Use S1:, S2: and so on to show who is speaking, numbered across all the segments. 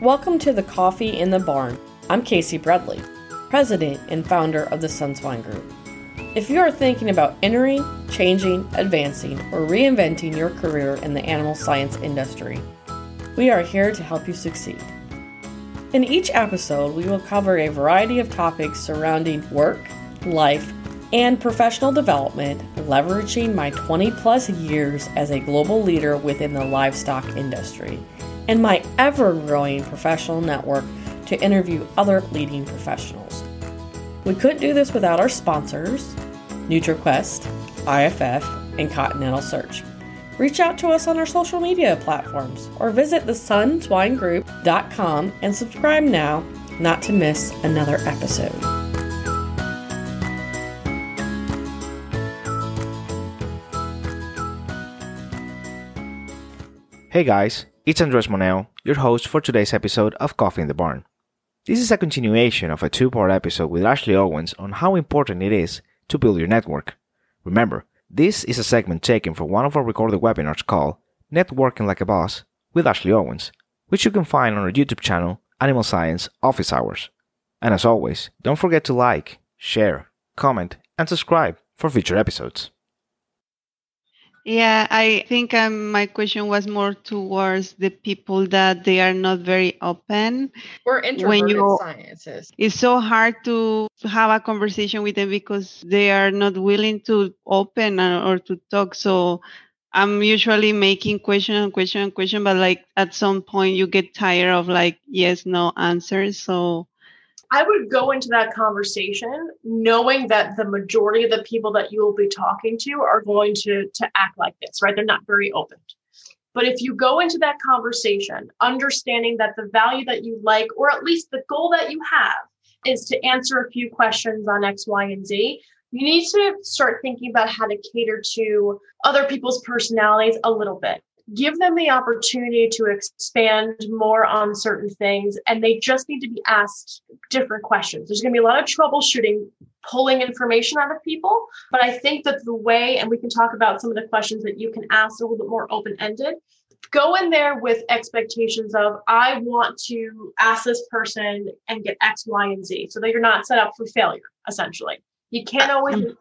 S1: Welcome to the Coffee in the Barn. I'm Casey Bradley, President and founder of the Sunswine Group. If you are thinking about entering, changing, advancing, or reinventing your career in the animal science industry, we are here to help you succeed. In each episode, we will cover a variety of topics surrounding work, life, and professional development, leveraging my 20 plus years as a global leader within the livestock industry and my ever growing professional network to interview other leading professionals. We couldn't do this without our sponsors, NutriQuest, IFF, and Continental Search. Reach out to us on our social media platforms or visit thesunswinegroup.com and subscribe now not to miss another episode.
S2: Hey guys, it's Andres Moneo, your host for today's episode of Coffee in the Barn. This is a continuation of a two part episode with Ashley Owens on how important it is to build your network. Remember, this is a segment taken from one of our recorded webinars called Networking Like a Boss with Ashley Owens, which you can find on our YouTube channel, Animal Science Office Hours. And as always, don't forget to like, share, comment, and subscribe for future episodes.
S3: Yeah, I think um, my question was more towards the people that they are not very open.
S4: We're introverted you, scientists.
S3: It's so hard to have a conversation with them because they are not willing to open or to talk. So I'm usually making question and question and question, but like at some point you get tired of like yes, no answers. So
S5: I would go into that conversation knowing that the majority of the people that you will be talking to are going to to act like this, right? They're not very open. But if you go into that conversation understanding that the value that you like, or at least the goal that you have, is to answer a few questions on X, Y, and Z, you need to start thinking about how to cater to other people's personalities a little bit give them the opportunity to expand more on certain things and they just need to be asked different questions. There's going to be a lot of troubleshooting pulling information out of people but i think that the way and we can talk about some of the questions that you can ask a little bit more open-ended go in there with expectations of i want to ask this person and get x y and z so that you're not set up for failure essentially. You can't always mm.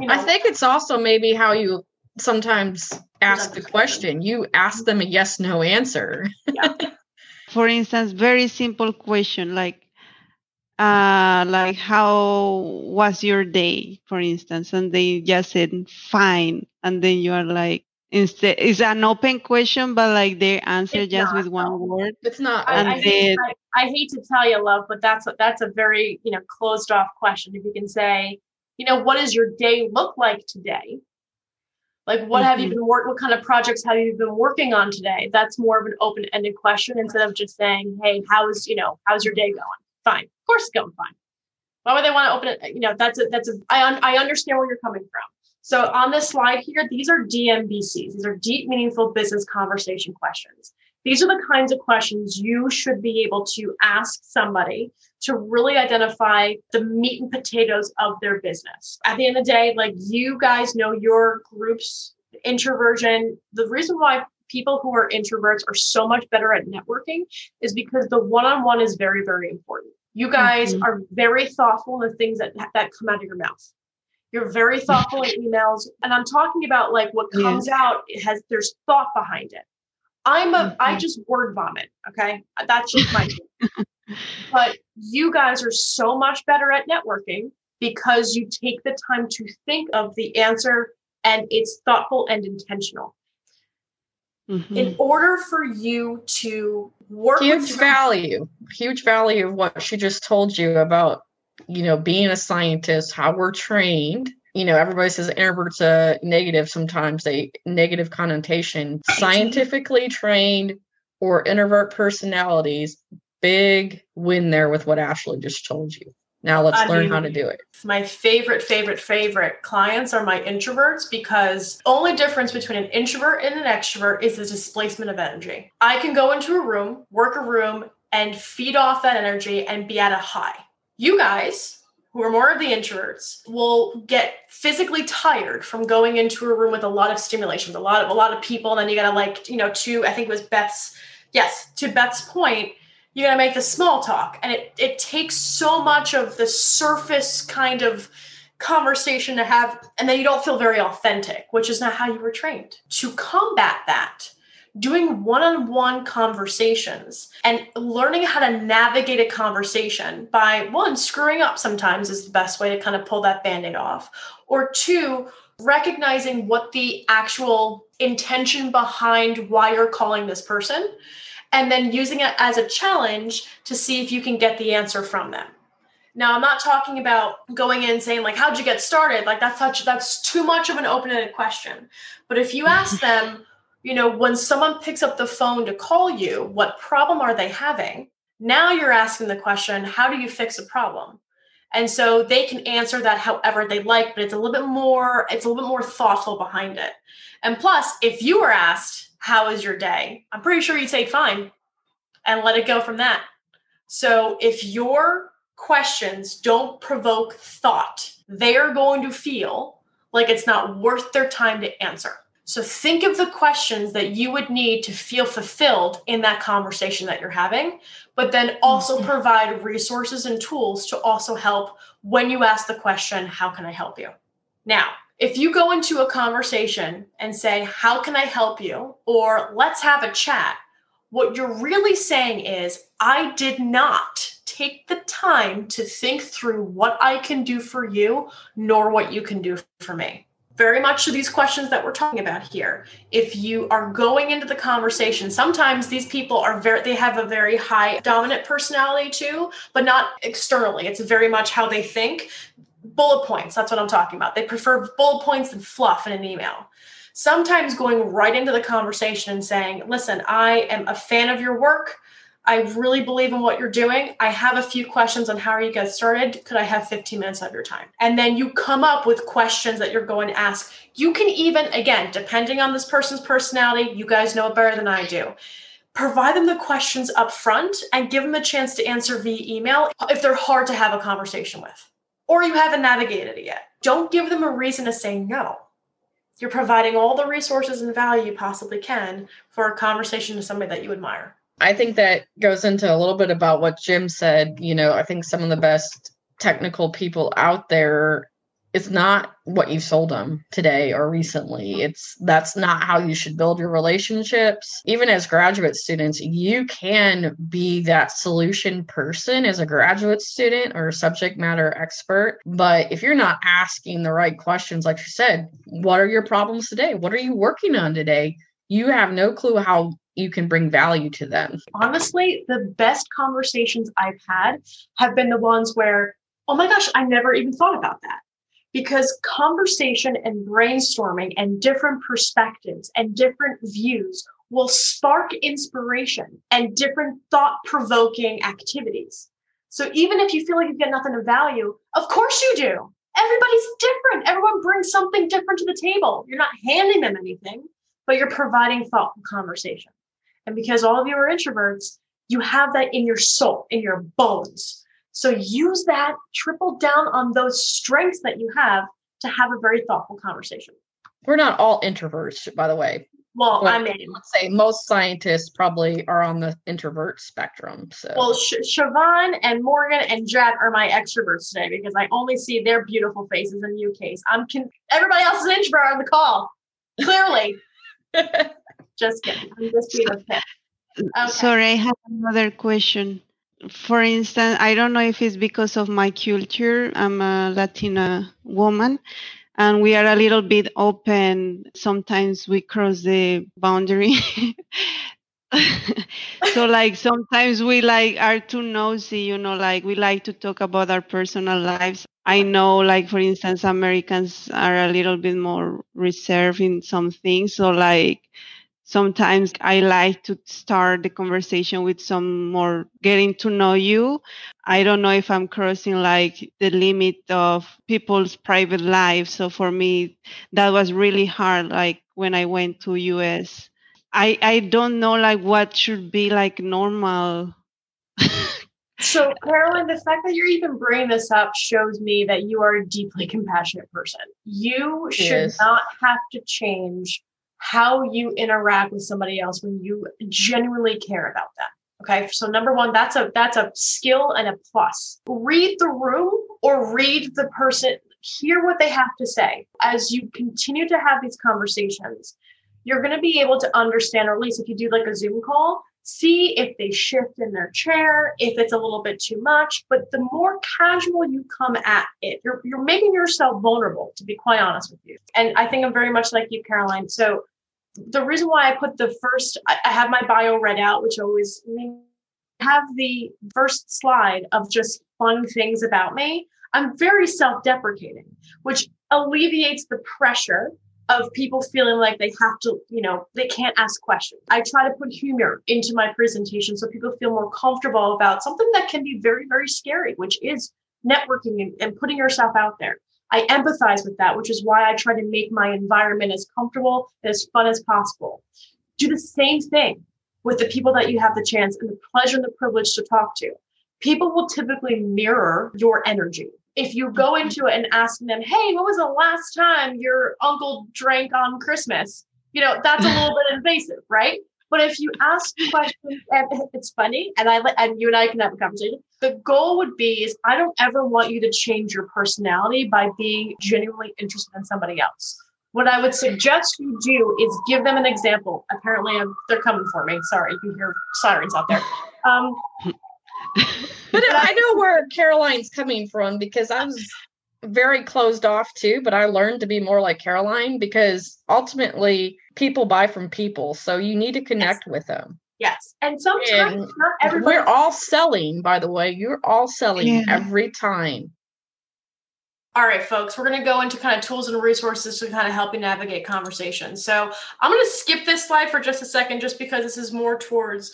S5: you
S4: know, i think it's also maybe how you sometimes ask the question. You ask them a yes no answer.
S3: yeah. For instance, very simple question like uh like how was your day for instance and they just said fine and then you are like instead it's an open question but like they answer it's just not, with one word
S4: it's not
S5: and I, I, hate, I, I hate to tell you love but that's a, that's a very you know closed off question if you can say you know what does your day look like today like, what mm-hmm. have you mm-hmm. been work? What kind of projects have you been working on today? That's more of an open-ended question instead of just saying, "Hey, how's you know how's your day going?" Fine, of course, it's going fine. Why would they want to open it? You know, that's a that's a. I un, I understand where you're coming from. So on this slide here, these are DMBCs. These are deep, meaningful business conversation questions. These are the kinds of questions you should be able to ask somebody to really identify the meat and potatoes of their business. At the end of the day, like you guys know your group's introversion. The reason why people who are introverts are so much better at networking is because the one-on-one is very, very important. You guys mm-hmm. are very thoughtful in the things that that come out of your mouth. You're very thoughtful in emails, and I'm talking about like what comes yeah. out. It has there's thought behind it. I'm a mm-hmm. I just word vomit. Okay, that's just my. but you guys are so much better at networking because you take the time to think of the answer and it's thoughtful and intentional. Mm-hmm. In order for you to work
S4: huge value, huge value of what she just told you about, you know, being a scientist, how we're trained. You know, everybody says introverts a negative sometimes, they negative connotation. Scientifically trained or introvert personalities big win there with what Ashley just told you. Now let's I learn mean, how to do it.
S5: My favorite, favorite, favorite clients are my introverts because only difference between an introvert and an extrovert is the displacement of energy. I can go into a room, work a room, and feed off that energy and be at a high. You guys, who are more of the introverts, will get physically tired from going into a room with a lot of stimulation, a lot of a lot of people, and then you gotta like, you know, to I think it was Beth's yes, to Beth's point you got to make the small talk. And it, it takes so much of the surface kind of conversation to have, and then you don't feel very authentic, which is not how you were trained. To combat that, doing one on one conversations and learning how to navigate a conversation by one, screwing up sometimes is the best way to kind of pull that band aid off, or two, recognizing what the actual intention behind why you're calling this person, and then using it as a challenge to see if you can get the answer from them. Now, I'm not talking about going in and saying like, "How'd you get started?" Like that's such that's too much of an open-ended question. But if you ask them, you know, when someone picks up the phone to call you, what problem are they having? Now you're asking the question, how do you fix a problem? And so they can answer that however they like, but it's a little bit more, it's a little bit more thoughtful behind it. And plus, if you were asked, how is your day? I'm pretty sure you'd say fine and let it go from that. So if your questions don't provoke thought, they are going to feel like it's not worth their time to answer. So think of the questions that you would need to feel fulfilled in that conversation that you're having, but then also mm-hmm. provide resources and tools to also help when you ask the question, How can I help you? Now, if you go into a conversation and say, How can I help you? or let's have a chat, what you're really saying is, I did not take the time to think through what I can do for you, nor what you can do for me very much to these questions that we're talking about here. If you are going into the conversation sometimes these people are very they have a very high dominant personality too but not externally. It's very much how they think. Bullet points that's what i'm talking about. They prefer bullet points than fluff in an email. Sometimes going right into the conversation and saying listen i am a fan of your work I really believe in what you're doing. I have a few questions on how you get started. Could I have 15 minutes of your time? And then you come up with questions that you're going to ask. You can even, again, depending on this person's personality, you guys know it better than I do. Provide them the questions up front and give them a chance to answer via email if they're hard to have a conversation with or you haven't navigated it yet. Don't give them a reason to say no. You're providing all the resources and value you possibly can for a conversation to somebody that you admire.
S4: I think that goes into a little bit about what Jim said. You know, I think some of the best technical people out there it's not what you sold them today or recently. It's that's not how you should build your relationships. Even as graduate students you can be that solution person as a graduate student or subject matter expert. But if you're not asking the right questions like you said what are your problems today? What are you working on today? You have no clue how you can bring value to them.
S5: Honestly, the best conversations I've had have been the ones where, oh my gosh, I never even thought about that. Because conversation and brainstorming and different perspectives and different views will spark inspiration and different thought provoking activities. So even if you feel like you get nothing of value, of course you do. Everybody's different. Everyone brings something different to the table. You're not handing them anything, but you're providing thoughtful conversation. And because all of you are introverts, you have that in your soul, in your bones. So use that, triple down on those strengths that you have to have a very thoughtful conversation.
S4: We're not all introverts, by the way.
S5: Well, I mean,
S4: let's say most scientists probably are on the introvert spectrum. So,
S5: well, Sh- Siobhan and Morgan and Jet are my extroverts today because I only see their beautiful faces in you case. I'm con- everybody else is introvert on the call. Clearly, just kidding. I'm just being a pet.
S3: Uh, okay. Sorry, I have another question. For instance, I don't know if it's because of my culture. I'm a Latina woman, and we are a little bit open. Sometimes we cross the boundary. so like sometimes we like are too nosy you know like we like to talk about our personal lives i know like for instance americans are a little bit more reserved in some things so like sometimes I like to start the conversation with some more getting to know you. I don't know if I'm crossing like the limit of people's private lives. So for me, that was really hard. Like when I went to US, I, I don't know like what should be like normal.
S5: so Carolyn, the fact that you're even bringing this up shows me that you are a deeply compassionate person. You should yes. not have to change how you interact with somebody else when you genuinely care about them. Okay, so number one, that's a that's a skill and a plus. Read the room or read the person, hear what they have to say. As you continue to have these conversations, you're going to be able to understand, or at least if you do like a Zoom call, see if they shift in their chair, if it's a little bit too much. But the more casual you come at it, you're, you're making yourself vulnerable, to be quite honest with you. And I think I'm very much like you, Caroline. So the reason why I put the first, I, I have my bio read out, which always have the first slide of just fun things about me. I'm very self deprecating, which alleviates the pressure of people feeling like they have to, you know, they can't ask questions. I try to put humor into my presentation so people feel more comfortable about something that can be very, very scary, which is networking and, and putting yourself out there. I empathize with that, which is why I try to make my environment as comfortable and as fun as possible. Do the same thing with the people that you have the chance and the pleasure and the privilege to talk to. People will typically mirror your energy if you go into it and ask them, hey, when was the last time your uncle drank on Christmas? You know, that's a little bit invasive, right? But if you ask questions, and it's funny, and I and you and I can have a conversation. The goal would be is I don't ever want you to change your personality by being genuinely interested in somebody else. What I would suggest you do is give them an example. Apparently, I'm, they're coming for me. Sorry, you can hear sirens out there. Um,
S4: but I know where Caroline's coming from because I was very closed off too, but I learned to be more like Caroline because ultimately people buy from people. So you need to connect
S5: yes.
S4: with them.
S5: Yes. And sometimes and not everybody.
S4: We're all selling, by the way. You're all selling yeah. every time.
S5: All right, folks, we're going to go into kind of tools and resources to kind of help you navigate conversations. So I'm going to skip this slide for just a second, just because this is more towards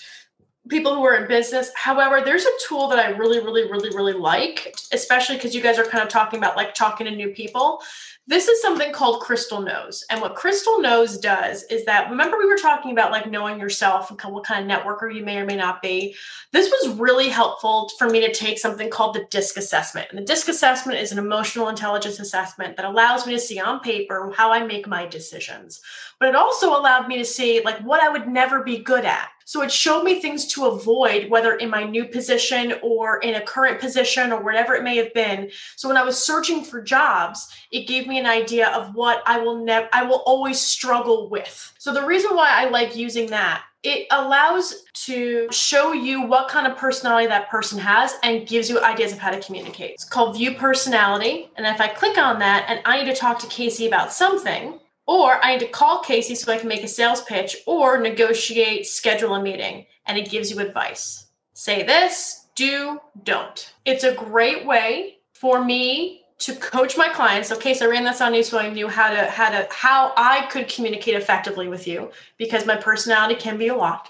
S5: people who are in business. However, there's a tool that I really, really, really, really like, especially because you guys are kind of talking about like talking to new people. This is something called Crystal Knows. And what Crystal Knows does is that remember we were talking about like knowing yourself and what kind of networker you may or may not be. This was really helpful for me to take something called the DISC assessment. And the DISC assessment is an emotional intelligence assessment that allows me to see on paper how I make my decisions. But it also allowed me to see like what I would never be good at. So it showed me things to avoid, whether in my new position or in a current position or whatever it may have been. So when I was searching for jobs, it gave me an idea of what I will never, I will always struggle with. So the reason why I like using that it allows to show you what kind of personality that person has and gives you ideas of how to communicate. It's called view personality. And if I click on that and I need to talk to Casey about something, or I need to call Casey so I can make a sales pitch or negotiate, schedule a meeting. And it gives you advice. Say this, do, don't. It's a great way for me to coach my clients. Okay, so I ran this on you so I knew how to how to how I could communicate effectively with you because my personality can be a lot.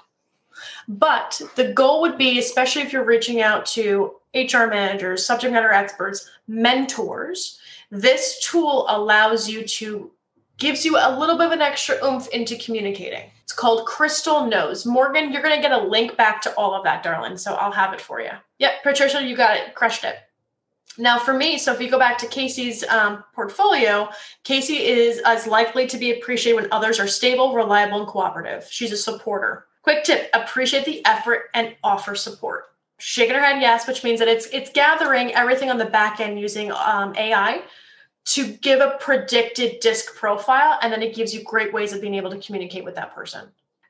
S5: But the goal would be, especially if you're reaching out to HR managers, subject matter experts, mentors, this tool allows you to gives you a little bit of an extra oomph into communicating. It's called Crystal Knows. Morgan, you're going to get a link back to all of that, darling. So I'll have it for you. Yep, Patricia, you got it. Crushed it. Now, for me, so if you go back to Casey's um, portfolio, Casey is as likely to be appreciated when others are stable, reliable, and cooperative. She's a supporter. Quick tip appreciate the effort and offer support. Shaking her head yes, which means that it's it's gathering everything on the back end using um, AI to give a predicted disc profile and then it gives you great ways of being able to communicate with that person.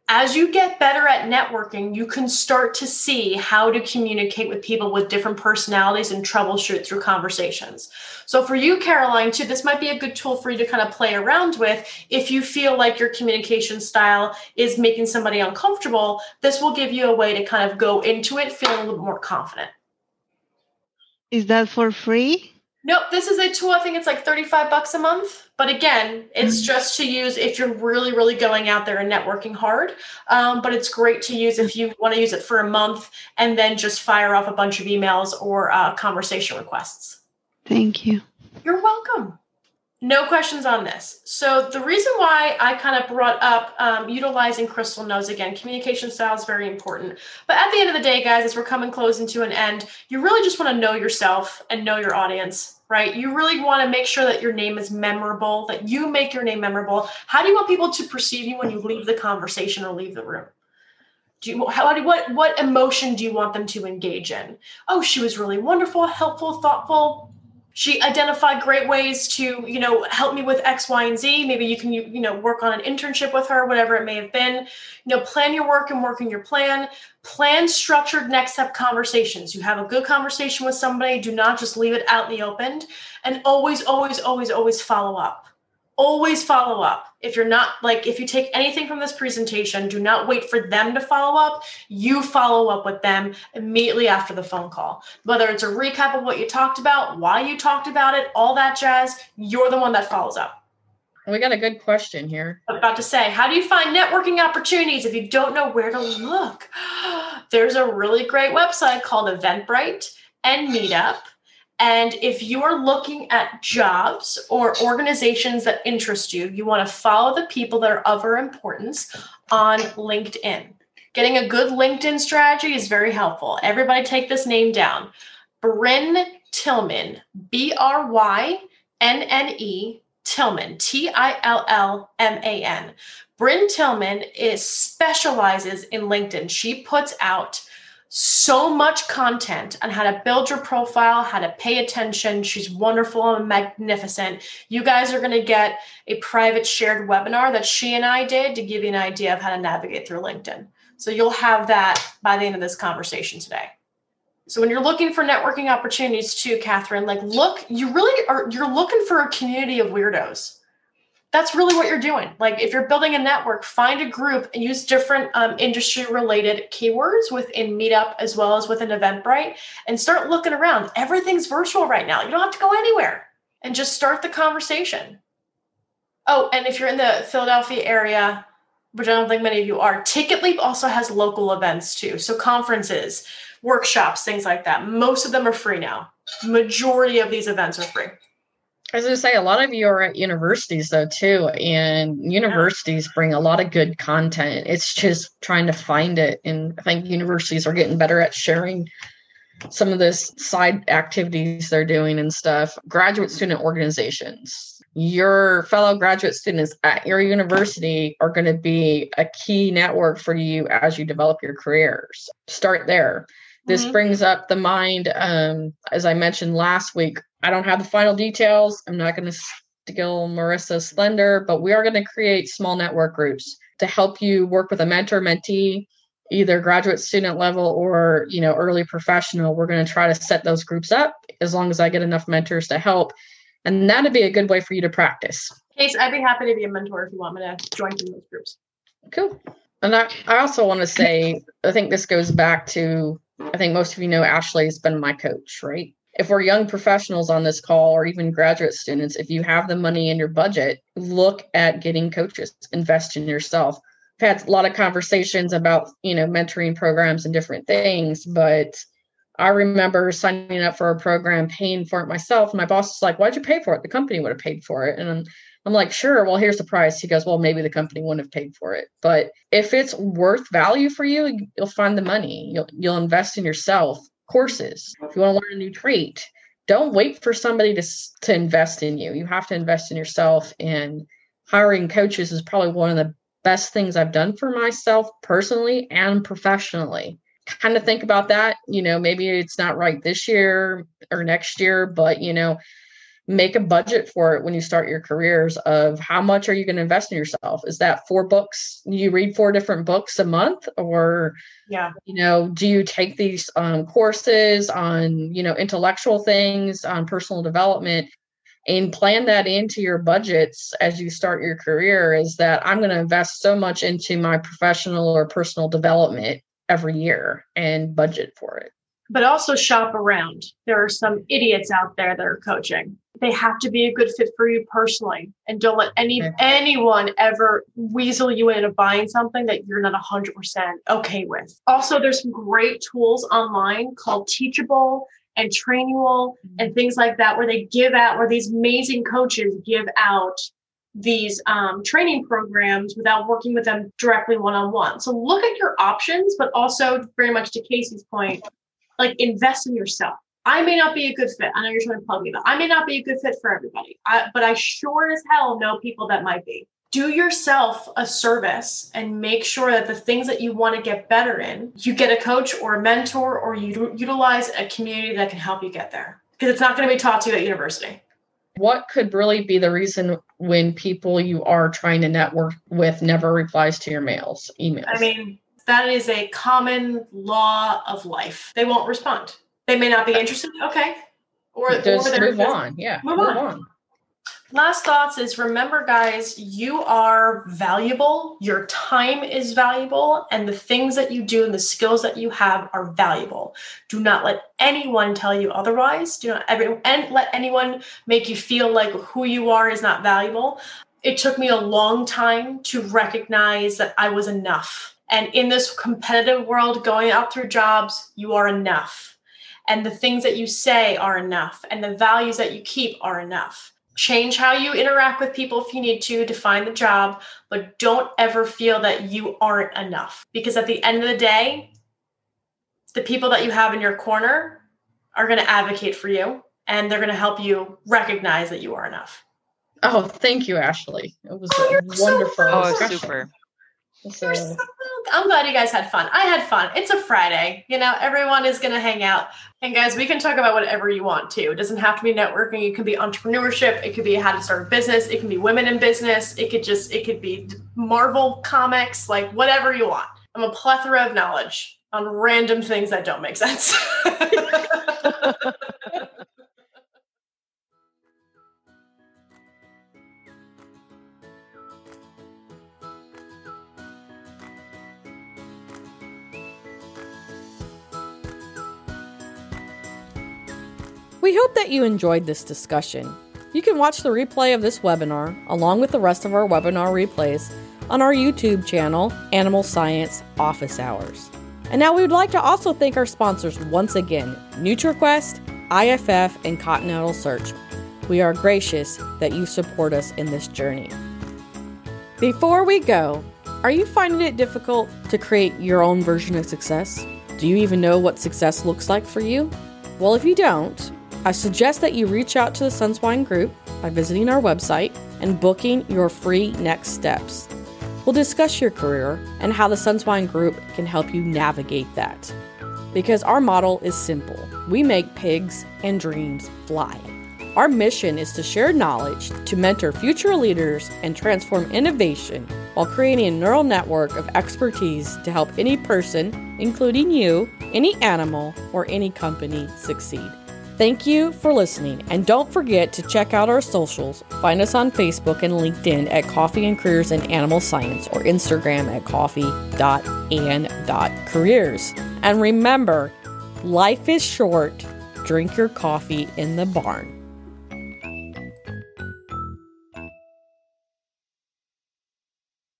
S5: As you get better at networking you can start to see how to communicate with people with different personalities and troubleshoot through conversations. So for you caroline too this might be a good tool for you to kind of play around with. If you feel like your communication style is making somebody uncomfortable this will give you a way to kind of go into it feeling a little more confident.
S3: Is that for free
S5: Nope, this is a tool. I think it's like 35 bucks a month. But again, it's mm-hmm. just to use if you're really, really going out there and networking hard. Um, but it's great to use if you want to use it for a month and then just fire off a bunch of emails or uh, conversation requests.
S3: Thank you.
S5: You're welcome. No questions on this. So the reason why I kind of brought up um, utilizing Crystal Knows again, communication style is very important. But at the end of the day, guys, as we're coming close into an end, you really just want to know yourself and know your audience, right? You really want to make sure that your name is memorable, that you make your name memorable. How do you want people to perceive you when you leave the conversation or leave the room? Do you how what what emotion do you want them to engage in? Oh, she was really wonderful, helpful, thoughtful. She identified great ways to, you know, help me with X, Y, and Z. Maybe you can, you, you know, work on an internship with her, whatever it may have been. You know, plan your work and work in your plan. Plan structured next step conversations. You have a good conversation with somebody. Do not just leave it out in the open. And always, always, always, always follow up always follow up. If you're not like, if you take anything from this presentation, do not wait for them to follow up. You follow up with them immediately after the phone call. Whether it's a recap of what you talked about, why you talked about it, all that jazz, you're the one that follows up.
S4: We got a good question here.
S5: I'm about to say, how do you find networking opportunities if you don't know where to look? There's a really great website called Eventbrite and Meetup and if you are looking at jobs or organizations that interest you, you want to follow the people that are of our importance on LinkedIn. Getting a good LinkedIn strategy is very helpful. Everybody take this name down. Brynne Tillman, B R Y N N E Tillman, T I L L M A N. Brynne Tillman is specializes in LinkedIn. She puts out so much content on how to build your profile, how to pay attention. She's wonderful and magnificent. You guys are going to get a private shared webinar that she and I did to give you an idea of how to navigate through LinkedIn. So you'll have that by the end of this conversation today. So when you're looking for networking opportunities too, Catherine, like look, you really are you're looking for a community of weirdos that's really what you're doing. Like if you're building a network, find a group and use different um, industry related keywords within Meetup as well as within Eventbrite and start looking around. Everything's virtual right now. You don't have to go anywhere and just start the conversation. Oh, and if you're in the Philadelphia area, which I don't think many of you are, TicketLeap also has local events too. So conferences, workshops, things like that. Most of them are free now. Majority of these events are free.
S4: I was going to say, a lot of you are at universities, though, too. And universities bring a lot of good content. It's just trying to find it. And I think universities are getting better at sharing some of this side activities they're doing and stuff. Graduate student organizations. Your fellow graduate students at your university are going to be a key network for you as you develop your careers. Start there. This mm-hmm. brings up the mind, um, as I mentioned last week, I don't have the final details. I'm not going to steal Marissa's thunder, but we are going to create small network groups to help you work with a mentor mentee either graduate student level or you know early professional we're going to try to set those groups up as long as i get enough mentors to help and that'd be a good way for you to practice
S5: case i'd be happy to be a mentor if you want me to join in those groups
S4: cool and I, I also want to say i think this goes back to i think most of you know ashley has been my coach right if we're young professionals on this call or even graduate students, if you have the money in your budget, look at getting coaches, invest in yourself. I've had a lot of conversations about, you know, mentoring programs and different things, but I remember signing up for a program, paying for it myself. My boss was like, Why'd you pay for it? The company would have paid for it. And I'm, like, Sure. Well, here's the price. He goes, Well, maybe the company wouldn't have paid for it. But if it's worth value for you, you'll find the money. You'll, you'll invest in yourself courses. If you want to learn a new trait, don't wait for somebody to, to invest in you. You have to invest in yourself. And hiring coaches is probably one of the best things I've done for myself personally and professionally. Kind of think about that. You know, maybe it's not right this year or next year, but, you know, make a budget for it when you start your careers of how much are you going to invest in yourself? Is that four books? You read four different books a month? Or
S5: yeah.
S4: you know do you take these um, courses on you know intellectual things on personal development and plan that into your budgets as you start your career? Is that i'm going to invest so much into my professional or personal development every year and budget for it.
S5: But also shop around. There are some idiots out there that are coaching. They have to be a good fit for you personally. And don't let any anyone ever weasel you into buying something that you're not 100% okay with. Also, there's some great tools online called Teachable and Trainual and mm-hmm. things like that, where they give out, where these amazing coaches give out these um, training programs without working with them directly one on one. So look at your options, but also very much to Casey's point, like invest in yourself. I may not be a good fit. I know you're trying to plug me, but I may not be a good fit for everybody. I, but I sure as hell know people that might be. do yourself a service and make sure that the things that you want to get better in, you get a coach or a mentor or you utilize a community that can help you get there. Because it's not going to be taught to you at university.
S6: What could really be the reason when people you are trying to network with never replies to your mails, emails?
S5: I mean, that is a common law of life. They won't respond. They may not be interested. Okay.
S6: Or just or move on. Yeah.
S5: Move, move on. on last thoughts is remember guys you are valuable your time is valuable and the things that you do and the skills that you have are valuable do not let anyone tell you otherwise do not ever and let anyone make you feel like who you are is not valuable it took me a long time to recognize that i was enough and in this competitive world going out through jobs you are enough and the things that you say are enough and the values that you keep are enough. Change how you interact with people if you need to define the job but don't ever feel that you aren't enough because at the end of the day the people that you have in your corner are going to advocate for you and they're going to help you recognize that you are enough.
S6: Oh thank you ashley. It was oh, wonderful oh, so
S7: oh super.
S5: So, I'm glad you guys had fun. I had fun. It's a Friday. You know, everyone is going to hang out. And guys, we can talk about whatever you want to. It doesn't have to be networking. It could be entrepreneurship. It could be how to start a business. It can be women in business. It could just, it could be Marvel comics, like whatever you want. I'm a plethora of knowledge on random things that don't make sense.
S4: We hope that you enjoyed this discussion. You can watch the replay of this webinar, along with the rest of our webinar replays, on our YouTube channel, Animal Science Office Hours. And now we would like to also thank our sponsors once again NutriQuest, IFF, and Continental Search. We are gracious that you support us in this journey. Before we go, are you finding it difficult to create your own version of success? Do you even know what success looks like for you? Well, if you don't, I suggest that you reach out to the Sunswine Group by visiting our website and booking your free next steps. We'll discuss your career and how the Sunswine Group can help you navigate that. Because our model is simple we make pigs and dreams fly. Our mission is to share knowledge to mentor future leaders and transform innovation while creating a neural network of expertise to help any person, including you, any animal, or any company succeed. Thank you for listening, and don't forget to check out our socials. Find us on Facebook and LinkedIn at Coffee and Careers in Animal Science or Instagram at coffee.and.careers. And remember, life is short. Drink your coffee in the barn.